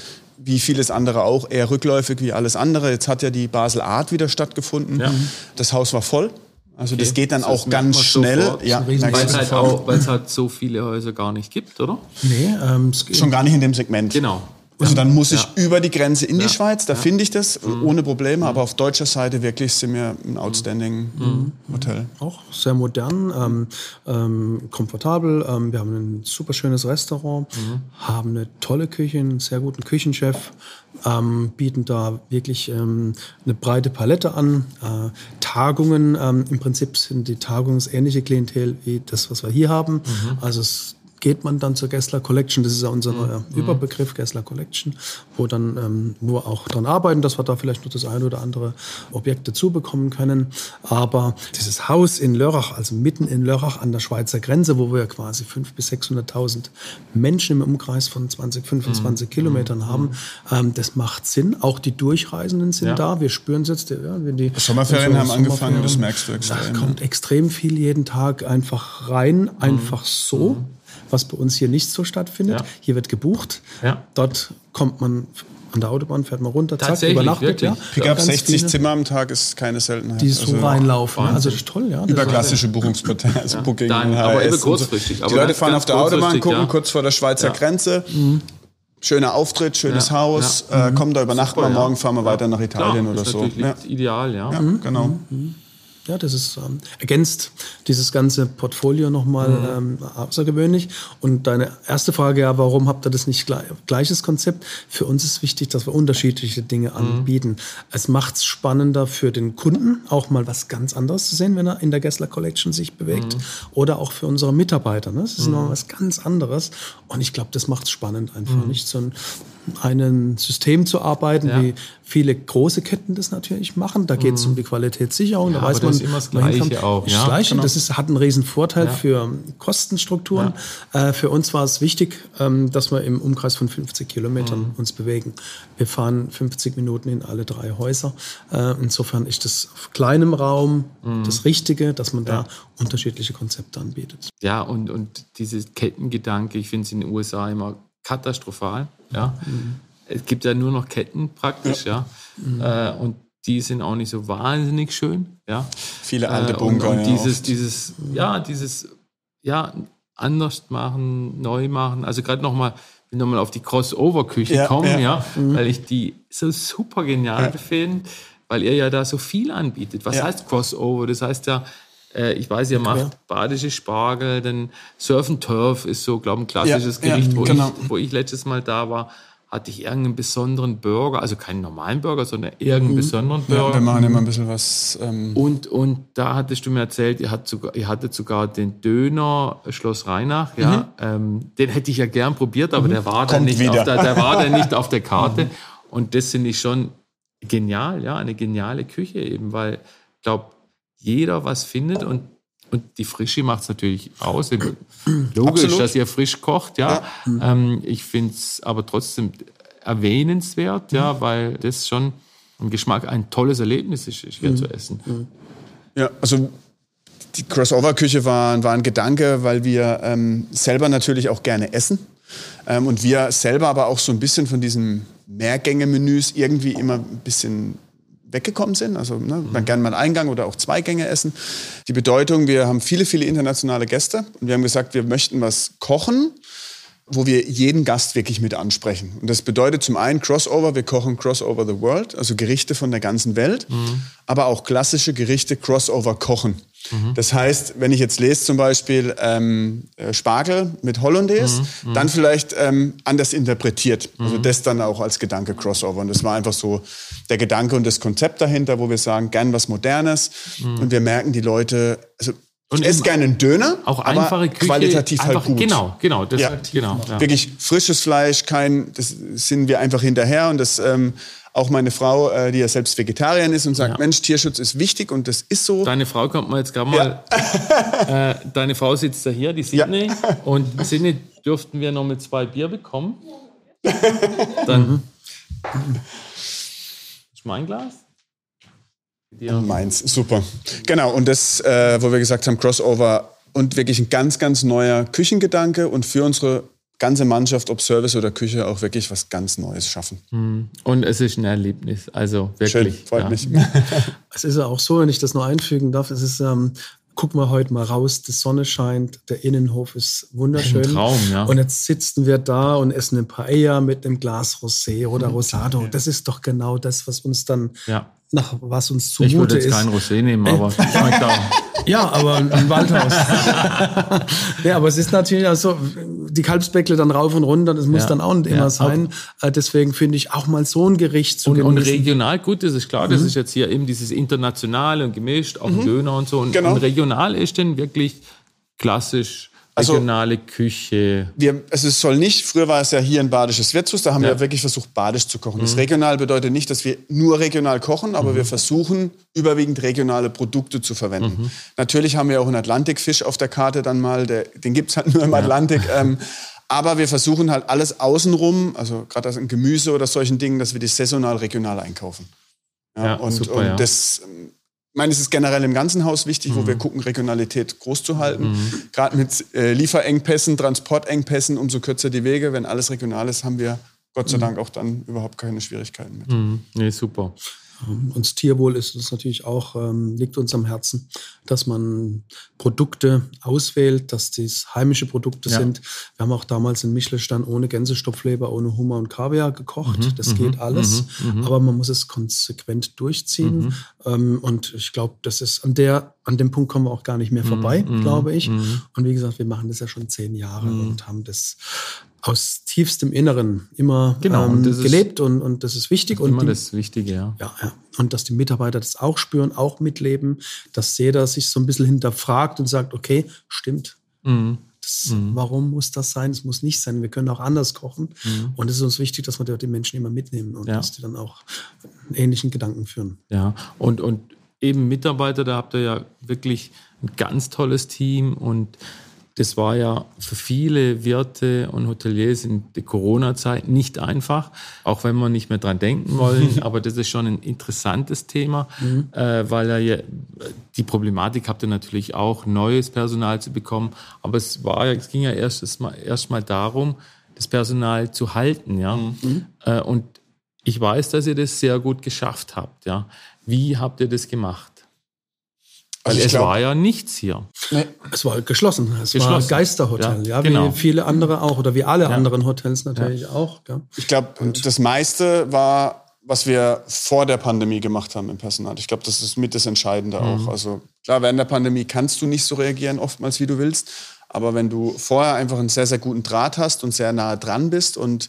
wie vieles andere auch eher rückläufig wie alles andere. Jetzt hat ja die Basel Art wieder stattgefunden. Ja. Das Haus war voll. Also das geht dann Das auch ganz schnell. sofort. Ja, Weil es halt, sofort. auch, weil es halt so viele Häuser gar nicht gibt, oder? Nee, ähm, es geht- schon gar nicht in dem Segment. Genau. Also dann muss ich Ja. über die Grenze in die Ja. Schweiz, da finde ich das Mhm. ohne Probleme, aber auf deutscher Seite wirklich sind wir ein outstanding Mhm. Hotel. auch sehr modern, ähm, ähm, komfortabel. Ähm, wir haben ein super schönes Restaurant, haben eine tolle Küche, einen sehr guten Küchenchef, ähm, bieten da wirklich ähm, eine breite Palette an. Äh, Tagungen, ähm, im Prinzip sind die Tagungen das ähnliche Klientel wie das, was wir hier haben. Also es geht man dann zur Gessler Collection. Das ist ja unser neuer mhm. Überbegriff Gessler Collection, wo dann ähm, wo wir auch dran arbeiten, dass wir da vielleicht noch das eine oder andere Objekt dazu bekommen können. Aber dieses Haus in Lörrach, also mitten in Lörrach an der Schweizer Grenze, wo wir quasi 500.000 bis 600.000 Menschen im Umkreis von 20, 25 mhm. Kilometern mhm. haben, ähm, das macht Sinn. Auch die Durchreisenden sind ja. da. Wir spüren es jetzt. Ja, wenn die Sommerferien so haben angefangen, das merkst du extrem. Da kommt extrem viel jeden Tag einfach rein, einfach mhm. so. Mhm was bei uns hier nicht so stattfindet. Ja. Hier wird gebucht. Ja. Dort kommt man an der Autobahn, fährt man runter, zack, übernachtet. Ja. Pickup 60 viele, Zimmer am Tag ist keine Seltenheit. Die so also, reinlaufen. Wahnsinn. Also das ist toll, ja. Über klassische Buchungsportale, [LAUGHS] also Booking, Dann, aber immer kurzfristig. So. Die Leute fahren auf der Autobahn, gucken ja. kurz vor der Schweizer Grenze. Mhm. Schöner Auftritt, schönes Haus, äh, kommen da übernachten wir, morgen fahren wir weiter nach Italien Klar, oder so. Ideal, ja. ja genau. Mhm. Ja, das ist ähm, ergänzt dieses ganze Portfolio nochmal mhm. ähm, außergewöhnlich. Und deine erste Frage ja, warum habt ihr das nicht gleich, gleiches Konzept? Für uns ist wichtig, dass wir unterschiedliche Dinge mhm. anbieten. Es macht es spannender für den Kunden, auch mal was ganz anderes zu sehen, wenn er in der Gessler Collection sich bewegt. Mhm. Oder auch für unsere Mitarbeiter. Ne? Das ist mhm. noch was ganz anderes. Und ich glaube, das macht es spannend einfach. Mhm. Nicht so ein einem System zu arbeiten, ja. wie viele große Ketten das natürlich machen. Da geht es mhm. um die Qualitätssicherung. Ja, da weiß man, das ist immer das Gleiche auch. Das, ja, Gleiche. Genau. das ist, hat einen riesen Vorteil für Kostenstrukturen. Äh, für uns war es wichtig, ähm, dass wir im Umkreis von 50 Kilometern mhm. uns bewegen. Wir fahren 50 Minuten in alle drei Häuser. Äh, insofern ist das auf kleinem Raum mhm. das Richtige, dass man da unterschiedliche Konzepte anbietet. Ja, und, und dieses Kettengedanke, ich finde es in den USA immer katastrophal. Ja? Mhm. Es gibt ja nur noch Ketten praktisch, ja. ja? Mhm. Äh, und die sind auch nicht so wahnsinnig schön, ja. Viele alte äh, Bunker. Und, und dieses, ja, dieses, ja, dieses, ja, anders machen, neu machen. Also gerade nochmal, will nochmal auf die Crossover-Küche ja, kommen, ja, ja mhm. weil ich die so super genial ja. finde, weil ihr ja da so viel anbietet. Was heißt Crossover? Das heißt ja, äh, ich weiß, ihr macht ja. badische Spargel, denn Surf and Turf ist so, glaube ich, ein klassisches ja, Gericht, ja, wo, genau. ich, wo ich letztes Mal da war hatte ich irgendeinen besonderen Burger, also keinen normalen Burger, sondern irgendeinen mhm. besonderen Burger. Ja, wir machen immer ein bisschen was. Ähm und, und da hattest du mir erzählt, ihr, hat sogar, ihr hattet sogar den Döner Schloss Rheinach, ja. Mhm. Ähm, den hätte ich ja gern probiert, aber mhm. der, war dann nicht auf der, der war dann nicht auf der [LAUGHS] Karte. Mhm. Und das finde ich schon genial, ja, eine geniale Küche eben, weil ich glaube, jeder was findet und, und die Frische macht es natürlich aus. Logisch, Absolut. dass ihr frisch kocht, ja. ja. Ähm, ich finde es aber trotzdem erwähnenswert, ja, mhm. weil das schon ein Geschmack, ein tolles Erlebnis ist, hier mhm. zu essen. Mhm. Ja, also die Crossover-Küche war, war ein Gedanke, weil wir ähm, selber natürlich auch gerne essen. Ähm, und wir selber aber auch so ein bisschen von diesen Mehrgänge-Menüs irgendwie immer ein bisschen weggekommen sind. Also ne, man gerne mal Eingang oder auch zwei Gänge essen. Die Bedeutung, wir haben viele, viele internationale Gäste und wir haben gesagt, wir möchten was kochen, wo wir jeden Gast wirklich mit ansprechen. Und das bedeutet zum einen Crossover, wir kochen Crossover the World, also Gerichte von der ganzen Welt, mhm. aber auch klassische Gerichte Crossover kochen. Mhm. Das heißt, wenn ich jetzt lese zum Beispiel ähm, äh, Spargel mit Hollandaise, mhm. dann vielleicht ähm, anders interpretiert. Also das dann auch als Gedanke Crossover. Und das war einfach so der Gedanke und das Konzept dahinter, wo wir sagen, gern was Modernes. Und wir merken, die Leute, also und ich esse gerne einen Döner, auch einfache Küche, qualitativ halt gut. Genau, genau, das ja. genau. Ja. Wirklich frisches Fleisch, kein, das sind wir einfach hinterher und das ähm, auch meine Frau, äh, die ja selbst Vegetarierin ist und sagt, ja. Mensch, Tierschutz ist wichtig und das ist so. Deine Frau kommt mal jetzt gerade mal. Ja. [LAUGHS] äh, deine Frau sitzt da hier, die Sydney. Ja. Und Sydney dürften wir noch mit zwei Bier bekommen. Dann. Mhm. Ist mein Glas? Dir. Meins, super. Genau, und das, äh, wo wir gesagt haben, Crossover und wirklich ein ganz, ganz neuer Küchengedanke und für unsere ganze Mannschaft, ob Service oder Küche, auch wirklich was ganz Neues schaffen. Hm. Und es ist ein Erlebnis, also wirklich. Schön, freut ja. mich. [LAUGHS] es ist ja auch so, wenn ich das nur einfügen darf, es ist, ähm, guck mal heute mal raus, die Sonne scheint, der Innenhof ist wunderschön. Ein Traum, ja. Und jetzt sitzen wir da und essen ein Paella mit einem Glas Rosé oder. Rosado. Das ist doch genau das, was uns dann ja nach was uns zumute ist. Ich würde jetzt ist. kein Rosé nehmen, [LAUGHS] aber schmeckt auch. Ja, aber ein Waldhaus. [LAUGHS] ja, aber es ist natürlich also die Kalbsbäckle dann rauf und runter, das muss ja. dann auch nicht immer ja. sein. Auch. Äh, deswegen finde ich auch mal so ein Gericht zu und, und regional gut, das ist klar, das mhm. ist jetzt hier eben dieses internationale und gemischt, auch mhm. Döner und so. Und, genau. und regional ist denn wirklich klassisch Also- regionale Küche. wir, also es soll nicht, früher war es ja hier ein badisches Wirtshaus, da haben Ja. wir wirklich versucht, badisch zu kochen. Das regional bedeutet nicht, dass wir nur regional kochen, aber wir versuchen, überwiegend regionale Produkte zu verwenden. Natürlich haben wir auch einen Atlantikfisch auf der Karte dann mal, der, den gibt's halt nur im Atlantik. [LAUGHS] Ähm, aber wir versuchen halt alles außenrum, also gerade an Gemüse oder solchen Dingen, dass wir die saisonal regional einkaufen. Ja, und super, und ja. das, ich meine, es ist generell im ganzen Haus wichtig, wo wir gucken, Regionalität groß zu halten. Gerade mit äh, Lieferengpässen, Transportengpässen, umso kürzer die Wege. Wenn alles regional ist, haben wir Gott sei Dank auch dann überhaupt keine Schwierigkeiten mit. Mhm. Nee, super. Uns Tierwohl ist uns natürlich auch, ähm, liegt uns am Herzen, dass man Produkte auswählt, dass dies heimische Produkte Ja. sind. Wir haben auch damals in Michelstein ohne Gänsestopfleber, ohne Hummer und Kaviar gekocht. das geht alles, aber man muss es konsequent durchziehen. Ähm, und ich glaube, das ist an der, an dem Punkt kommen wir auch gar nicht mehr vorbei, glaube ich. Und wie gesagt, wir machen das ja schon zehn Jahre und haben das aus tiefstem Inneren immer Genau, und ähm, ist gelebt und, und das ist wichtig. Und Immer die, das Wichtige, ja. ja, ja. Und dass die Mitarbeiter das auch spüren, auch mitleben, dass jeder sich so ein bisschen hinterfragt und sagt, okay, stimmt. Mhm. Das, Warum muss das sein? Es muss nicht sein. Wir können auch anders kochen. Und es ist uns wichtig, dass wir die Menschen immer mitnehmen und Ja. dass die dann auch ähnlichen Gedanken führen. Ja, und, und eben Mitarbeiter, da habt ihr ja wirklich ein ganz tolles Team und das war ja für viele Wirte und Hoteliers in der Corona-Zeit nicht einfach, auch wenn wir nicht mehr dran denken wollen. [LAUGHS] aber das ist schon ein interessantes Thema, äh, weil er ja, die Problematik habt ihr natürlich auch, neues Personal zu bekommen. Aber es war ja, es ging ja erst mal, erst mal darum, das Personal zu halten, ja. Äh, und ich weiß, dass ihr das sehr gut geschafft habt, ja. Wie habt ihr das gemacht? Weil Also es glaub- war ja nichts hier. Es war geschlossen. Es war Geschlossen. ein Geisterhotel. Ja, Ja, genau. wie viele andere auch oder wie alle anderen Hotels natürlich auch. Gell? Ich glaube, das meiste war, was wir vor der Pandemie gemacht haben im Personal. Ich glaube, das ist mit das Entscheidende auch. Also klar, während der Pandemie kannst du nicht so reagieren, oftmals wie du willst. Aber wenn du vorher einfach einen sehr, sehr guten Draht hast und sehr nah dran bist und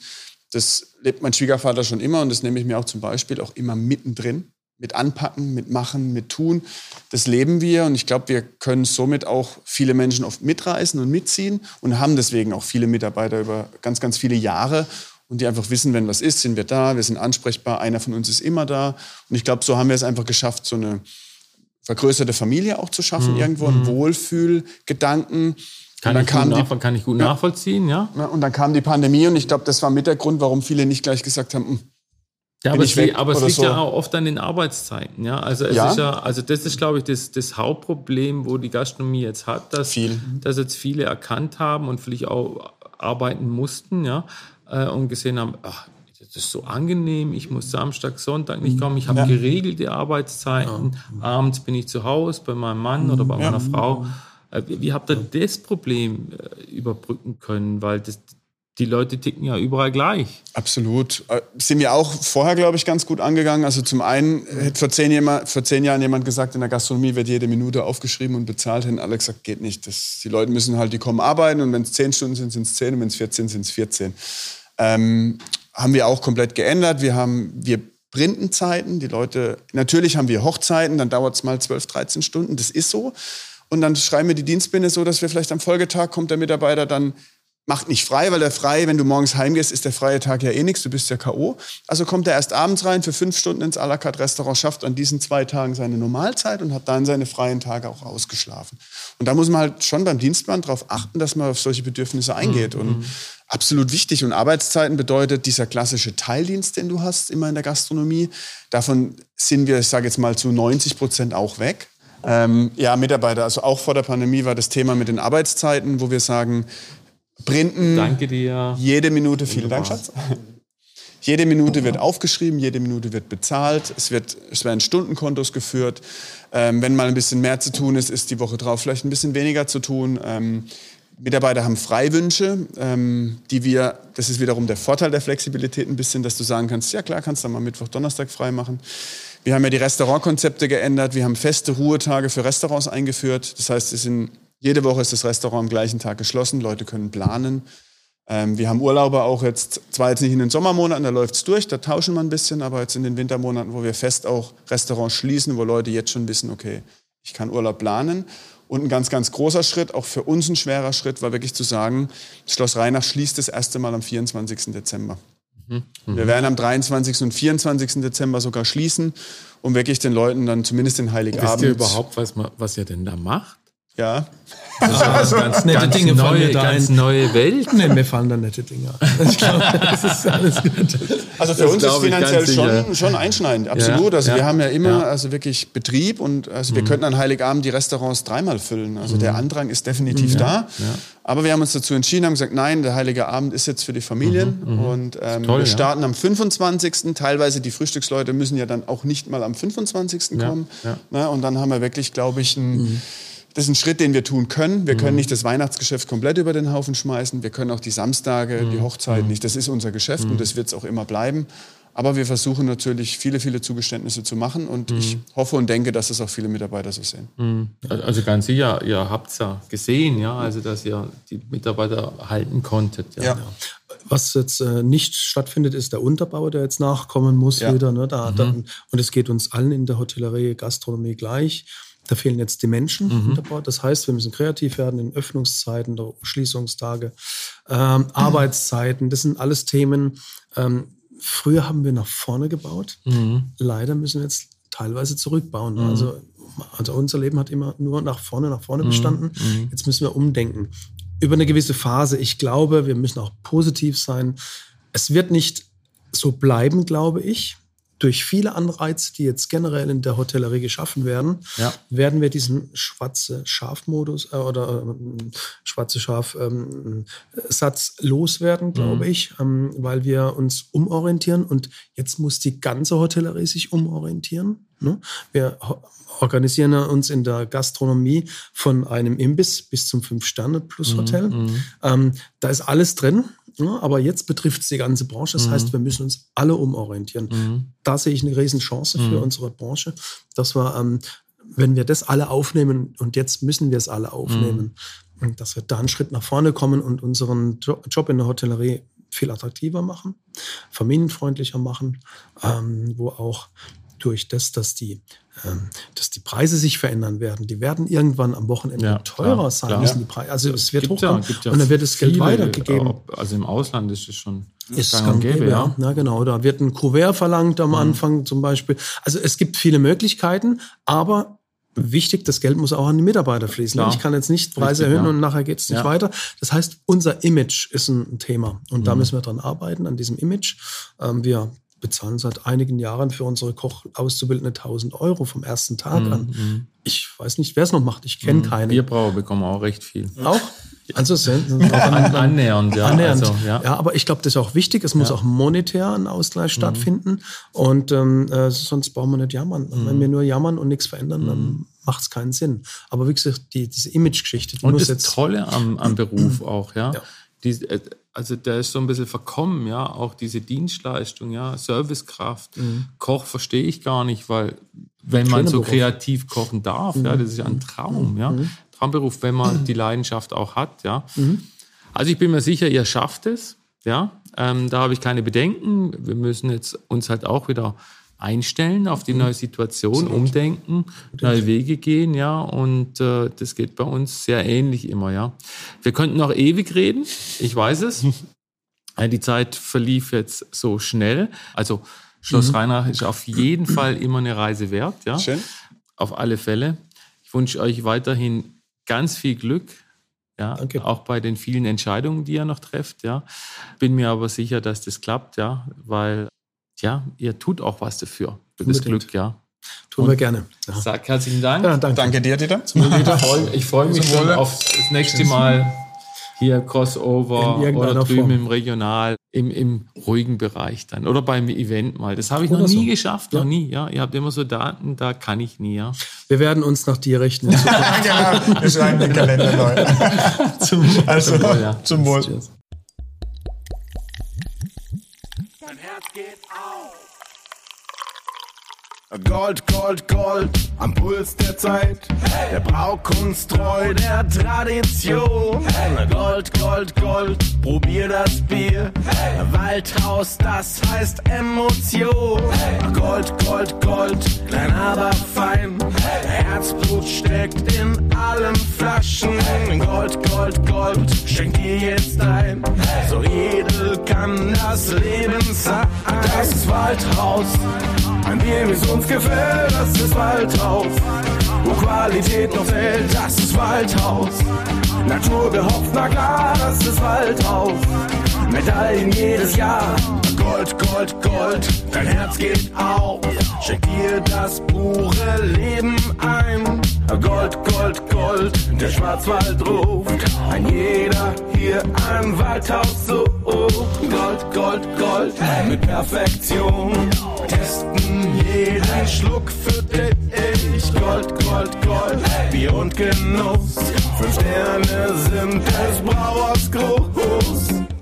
das lebt mein Schwiegervater schon immer und das nehme ich mir auch zum Beispiel auch immer mittendrin. Mit anpacken, mit machen, mit tun. Das leben wir und ich glaube, wir können somit auch viele Menschen oft mitreißen und mitziehen und haben deswegen auch viele Mitarbeiter über ganz, ganz viele Jahre und die einfach wissen, wenn was ist, sind wir da, wir sind ansprechbar, einer von uns ist immer da. Und ich glaube, so haben wir es einfach geschafft, so eine vergrößerte Familie auch zu schaffen, irgendwo einen Wohlfühlgedanken. Kann, und dann ich, kam gut die kann ich gut nachvollziehen, ja. ja, und dann kam die Pandemie und ich glaube, das war mit der Grund, warum viele nicht gleich gesagt haben, "Hm, Ja, aber, es, weg aber es liegt so. ja auch oft an den Arbeitszeiten. Ja? Also, es Ja. Ist ja, also das ist, glaube ich, das, das Hauptproblem, wo die Gastronomie jetzt hat, dass, Viel. dass jetzt viele erkannt haben und vielleicht auch arbeiten mussten ja? äh, und gesehen haben, ach, das ist so angenehm, ich muss Samstag, Sonntag nicht kommen, ich habe geregelte Arbeitszeiten, abends bin ich zu Hause bei meinem Mann oder bei meiner Frau. Äh, Wie, wie habt ihr das Problem äh, überbrücken können? Weil das, die Leute ticken ja überall gleich. Absolut. Äh, Sind wir auch vorher, glaube ich, ganz gut angegangen. Also zum einen hätte vor zehn, jemand, vor zehn Jahren jemand gesagt, in der Gastronomie wird jede Minute aufgeschrieben und bezahlt. Hätten alle gesagt, geht nicht. Das, die Leute müssen halt, die kommen arbeiten und wenn es zehn Stunden sind, sind es zehn und wenn es 14 sind es 14. Ähm, haben wir auch komplett geändert. Wir haben, wir printen Zeiten. Die Leute, natürlich haben wir Hochzeiten, dann dauert es mal 12, 13 Stunden. Das ist so. Und dann schreiben wir die Dienstbinde so, dass wir vielleicht am Folgetag kommt der Mitarbeiter dann macht nicht frei, weil der frei, wenn du morgens heimgehst, ist der freie Tag ja eh nichts, du bist ja K.O. Also kommt er erst abends rein für fünf Stunden ins à la carte Restaurant, schafft an diesen zwei Tagen seine Normalzeit und hat dann seine freien Tage auch ausgeschlafen. Und da muss man halt schon beim Dienstplan darauf achten, dass man auf solche Bedürfnisse eingeht. Und absolut wichtig. Und Arbeitszeiten bedeutet dieser klassische Teildienst, den du hast, immer in der Gastronomie. Davon sind wir, ich sage jetzt mal, zu 90 Prozent auch weg. Ähm, ja, Mitarbeiter, also auch vor der Pandemie war das Thema mit den Arbeitszeiten, wo wir sagen, Printen, Danke dir. jede Minute, vielen Dank, Schatz. Jede Minute wird aufgeschrieben, jede Minute wird bezahlt, es, wird, es werden Stundenkontos geführt. Ähm, wenn mal ein bisschen mehr zu tun ist, ist die Woche drauf vielleicht ein bisschen weniger zu tun. Ähm, Mitarbeiter haben Freiwünsche, ähm, die wir, das ist wiederum der Vorteil der Flexibilität ein bisschen, dass du sagen kannst, ja klar, kannst du mal Mittwoch, Donnerstag frei machen. Wir haben ja die Restaurantkonzepte geändert, wir haben feste Ruhetage für Restaurants eingeführt. Das heißt, es sind, jede Woche ist das Restaurant am gleichen Tag geschlossen, Leute können planen. Ähm, wir haben Urlauber auch jetzt, zwar jetzt nicht in den Sommermonaten, da läuft's durch, da tauschen wir ein bisschen, aber jetzt in den Wintermonaten, wo wir fest auch Restaurants schließen, wo Leute jetzt schon wissen, okay, ich kann Urlaub planen. Und ein ganz, ganz großer Schritt, auch für uns ein schwerer Schritt, war wirklich zu sagen, Schloss Rheinach schließt das erste Mal am 24. Dezember. Mhm. Wir werden am 23. und 24. Dezember sogar schließen, um wirklich den Leuten dann zumindest den Heiligabend... Wisst ihr überhaupt, was, was ihr denn da macht? Ja. [LAUGHS] Also, ganz, nette ganz Dinge neue, ganz neue Welt. Nee, mir fallen da nette Dinge an. Ich glaube, das ist alles gut. Also für das uns ist finanziell schon, schon einschneidend, absolut. Ja, also ja, wir haben ja immer ja. also wirklich Betrieb und also wir mhm. könnten an Heiligabend die Restaurants dreimal füllen. Also mhm. der Andrang ist definitiv mhm. da. Aber wir haben uns dazu entschieden, haben gesagt, nein, der Heilige Abend ist jetzt für die Familien. Mhm. mhm. Und ähm, toll, wir starten am 25. Teilweise die Frühstücksleute müssen ja dann auch nicht mal am 25. kommen. Na, und dann haben wir wirklich, glaube ich, ein mhm. Das ist ein Schritt, den wir tun können. Wir können mhm. nicht das Weihnachtsgeschäft komplett über den Haufen schmeißen. Wir können auch die Samstage, mhm. die Hochzeiten mhm. nicht. Das ist unser Geschäft und das wird es auch immer bleiben. Aber wir versuchen natürlich viele, viele Zugeständnisse zu machen und mhm. ich hoffe und denke, dass es auch viele Mitarbeiter so sehen. Mhm. Also ganz sicher, ihr habt es ja gesehen, ja, also dass ihr die Mitarbeiter halten konntet. Ja. ja. Was jetzt äh, nicht stattfindet, ist der Unterbau, der jetzt nachkommen muss ja. wieder. Ne? Da, mhm. dann, und es geht uns allen in der Hotellerie, Gastronomie gleich. Da fehlen jetzt die Menschen mhm. dabei. Das heißt, wir müssen kreativ werden in Öffnungszeiten, der Schließungstage, ähm, mhm. Arbeitszeiten. Das sind alles Themen. Ähm, früher haben wir nach vorne gebaut. Mhm. Leider müssen wir jetzt teilweise zurückbauen. Mhm. Also, also unser Leben hat immer nur nach vorne, nach vorne mhm. bestanden. Mhm. Jetzt müssen wir umdenken. Über eine gewisse Phase. Ich glaube, wir müssen auch positiv sein. Es wird nicht so bleiben, glaube ich durch viele Anreize, die jetzt generell in der Hotellerie geschaffen werden, ja. werden wir diesen schwarze Schafmodus äh, oder äh, schwarze Schaf ähm, loswerden, glaube mhm. ich, ähm, weil wir uns umorientieren und jetzt muss die ganze Hotellerie sich umorientieren. Ne? Wir organisieren uns in der Gastronomie von einem Imbiss bis zum Fünf-Sterne-Plus-Hotel. Mhm. mhm. Ähm, da ist alles drin. Ja, aber jetzt betrifft es die ganze Branche. Das mhm. heißt, wir müssen uns alle umorientieren. Mhm. Da sehe ich eine Riesenchance für mhm. unsere Branche, dass wir, ähm, wenn wir das alle aufnehmen, und jetzt müssen wir es alle aufnehmen, mhm. dass wir da einen Schritt nach vorne kommen und unseren Job in der Hotellerie viel attraktiver machen, familienfreundlicher machen, ähm, wo auch durch das, dass die, ähm, dass die Preise sich verändern werden. Die werden irgendwann am Wochenende ja, teurer klar, sein klar. müssen die Preise. Also es wird hochkommen ja, und dann wird das Geld weitergegeben. Also im Ausland ist es schon ist gang gäbe, gäbe, ja. ja. genau. Da wird ein Kuvert verlangt am mhm. Anfang zum Beispiel. Also es gibt viele Möglichkeiten, aber wichtig, das Geld muss auch an die Mitarbeiter fließen. Klar. Ich kann jetzt nicht Preise Richtig, erhöhen ja. und nachher geht es nicht ja. weiter. Das heißt, unser Image ist ein Thema und mhm. da müssen wir dran arbeiten, an diesem Image. Ähm, wir bezahlen seit einigen Jahren für unsere Kochauszubildende 1000 Euro vom ersten Tag mhm. an. Ich weiß nicht, wer es noch macht. Ich kenne mhm. keinen. Bierbrauer bekommen auch recht viel. Auch? Also sind [LAUGHS] An, annähernd, ja. Annähernd. Also, ja. ja, aber ich glaube, das ist auch wichtig. Es muss ja. auch monetär ein Ausgleich mhm. stattfinden. Und ähm, äh, sonst brauchen wir nicht jammern. Mhm. Wenn wir nur jammern und nichts verändern, dann mhm. macht es keinen Sinn. Aber wie gesagt, die, diese Image-Geschichte. Die und das jetzt Tolle am, am Beruf [CLEARS THROAT] auch, ja. ja. Die, äh, also der ist so ein bisschen verkommen, ja, auch diese Dienstleistung, ja, Servicekraft, mhm. Koch verstehe ich gar nicht, weil wenn man so Beruf. kreativ kochen darf, mhm. ja, das ist ja ein Traum, mhm. ja, mhm. Traumberuf, wenn man die Leidenschaft auch hat, ja. Mhm. Also ich bin mir sicher, ihr schafft es, ja, ähm, da habe ich keine Bedenken. Wir müssen jetzt uns halt auch wieder einstellen auf die mhm. neue Situation, umdenken, neue Wege gehen, ja. Und äh, das geht bei uns sehr ähnlich immer, ja. Wir könnten noch ewig reden, ich weiß es. [LAUGHS] die Zeit verlief jetzt so schnell. Also Schloss mhm. Rheinach ist auf jeden Fall immer eine Reise wert, ja. Schön. Auf alle Fälle. Ich wünsche euch weiterhin ganz viel Glück. Ja, Danke. auch bei den vielen Entscheidungen, die ihr noch trefft, ja. Bin mir aber sicher, dass das klappt, ja, weil ja, ihr tut auch was dafür, für das Glück, ja. Tun Und wir gerne. Ja. Sag herzlichen Dank. Ja, danke. danke. dir, Dieter. Ich freue mich schon auf das nächste Mal hier Crossover oder drüben Form. im Regional, im, im ruhigen Bereich dann oder beim Event mal. Das habe ich oder noch nie so. geschafft, ja. noch nie. Ja, ihr habt immer so Daten, da kann ich nie. Ja. Wir werden uns nach dir richten. genau, wir schreiben den Kalender neu. [LAUGHS] zum, also, zum Wohl. Ja. Zum Wohl. Herz geht auf. Gold, Gold, Gold, am Puls der Zeit. Der Braukunst treu der Tradition. Gold, Gold, Gold, probier das Bier. Waldhaus, das heißt Emotion. Gold, Gold, Gold, klein aber fein. Herzblut steckt in allen Flaschen. Gold, Gold, Gold, schenk dir jetzt ein. So edel kann das Leben sein. Das Waldhaus. Ein Bier, wie es uns gefällt, das ist Waldhaus. Wo Qualität noch zählt, das ist Waldhaus. Natur gehopft, na klar, das ist Waldhaus. Medaillen jedes Jahr. Gold, Gold, Gold, dein Herz geht auf. Schenk dir das pure Leben ein. Gold, Gold, Gold, der Schwarzwald ruft. Ein jeder hier ein Waldhaus so. Gold, Gold, Gold, mit Perfektion. Testen jeden Schluck für dich. Gold, Gold, Gold, Bier und Genuss. Fünf Sterne sind des Brauers groß.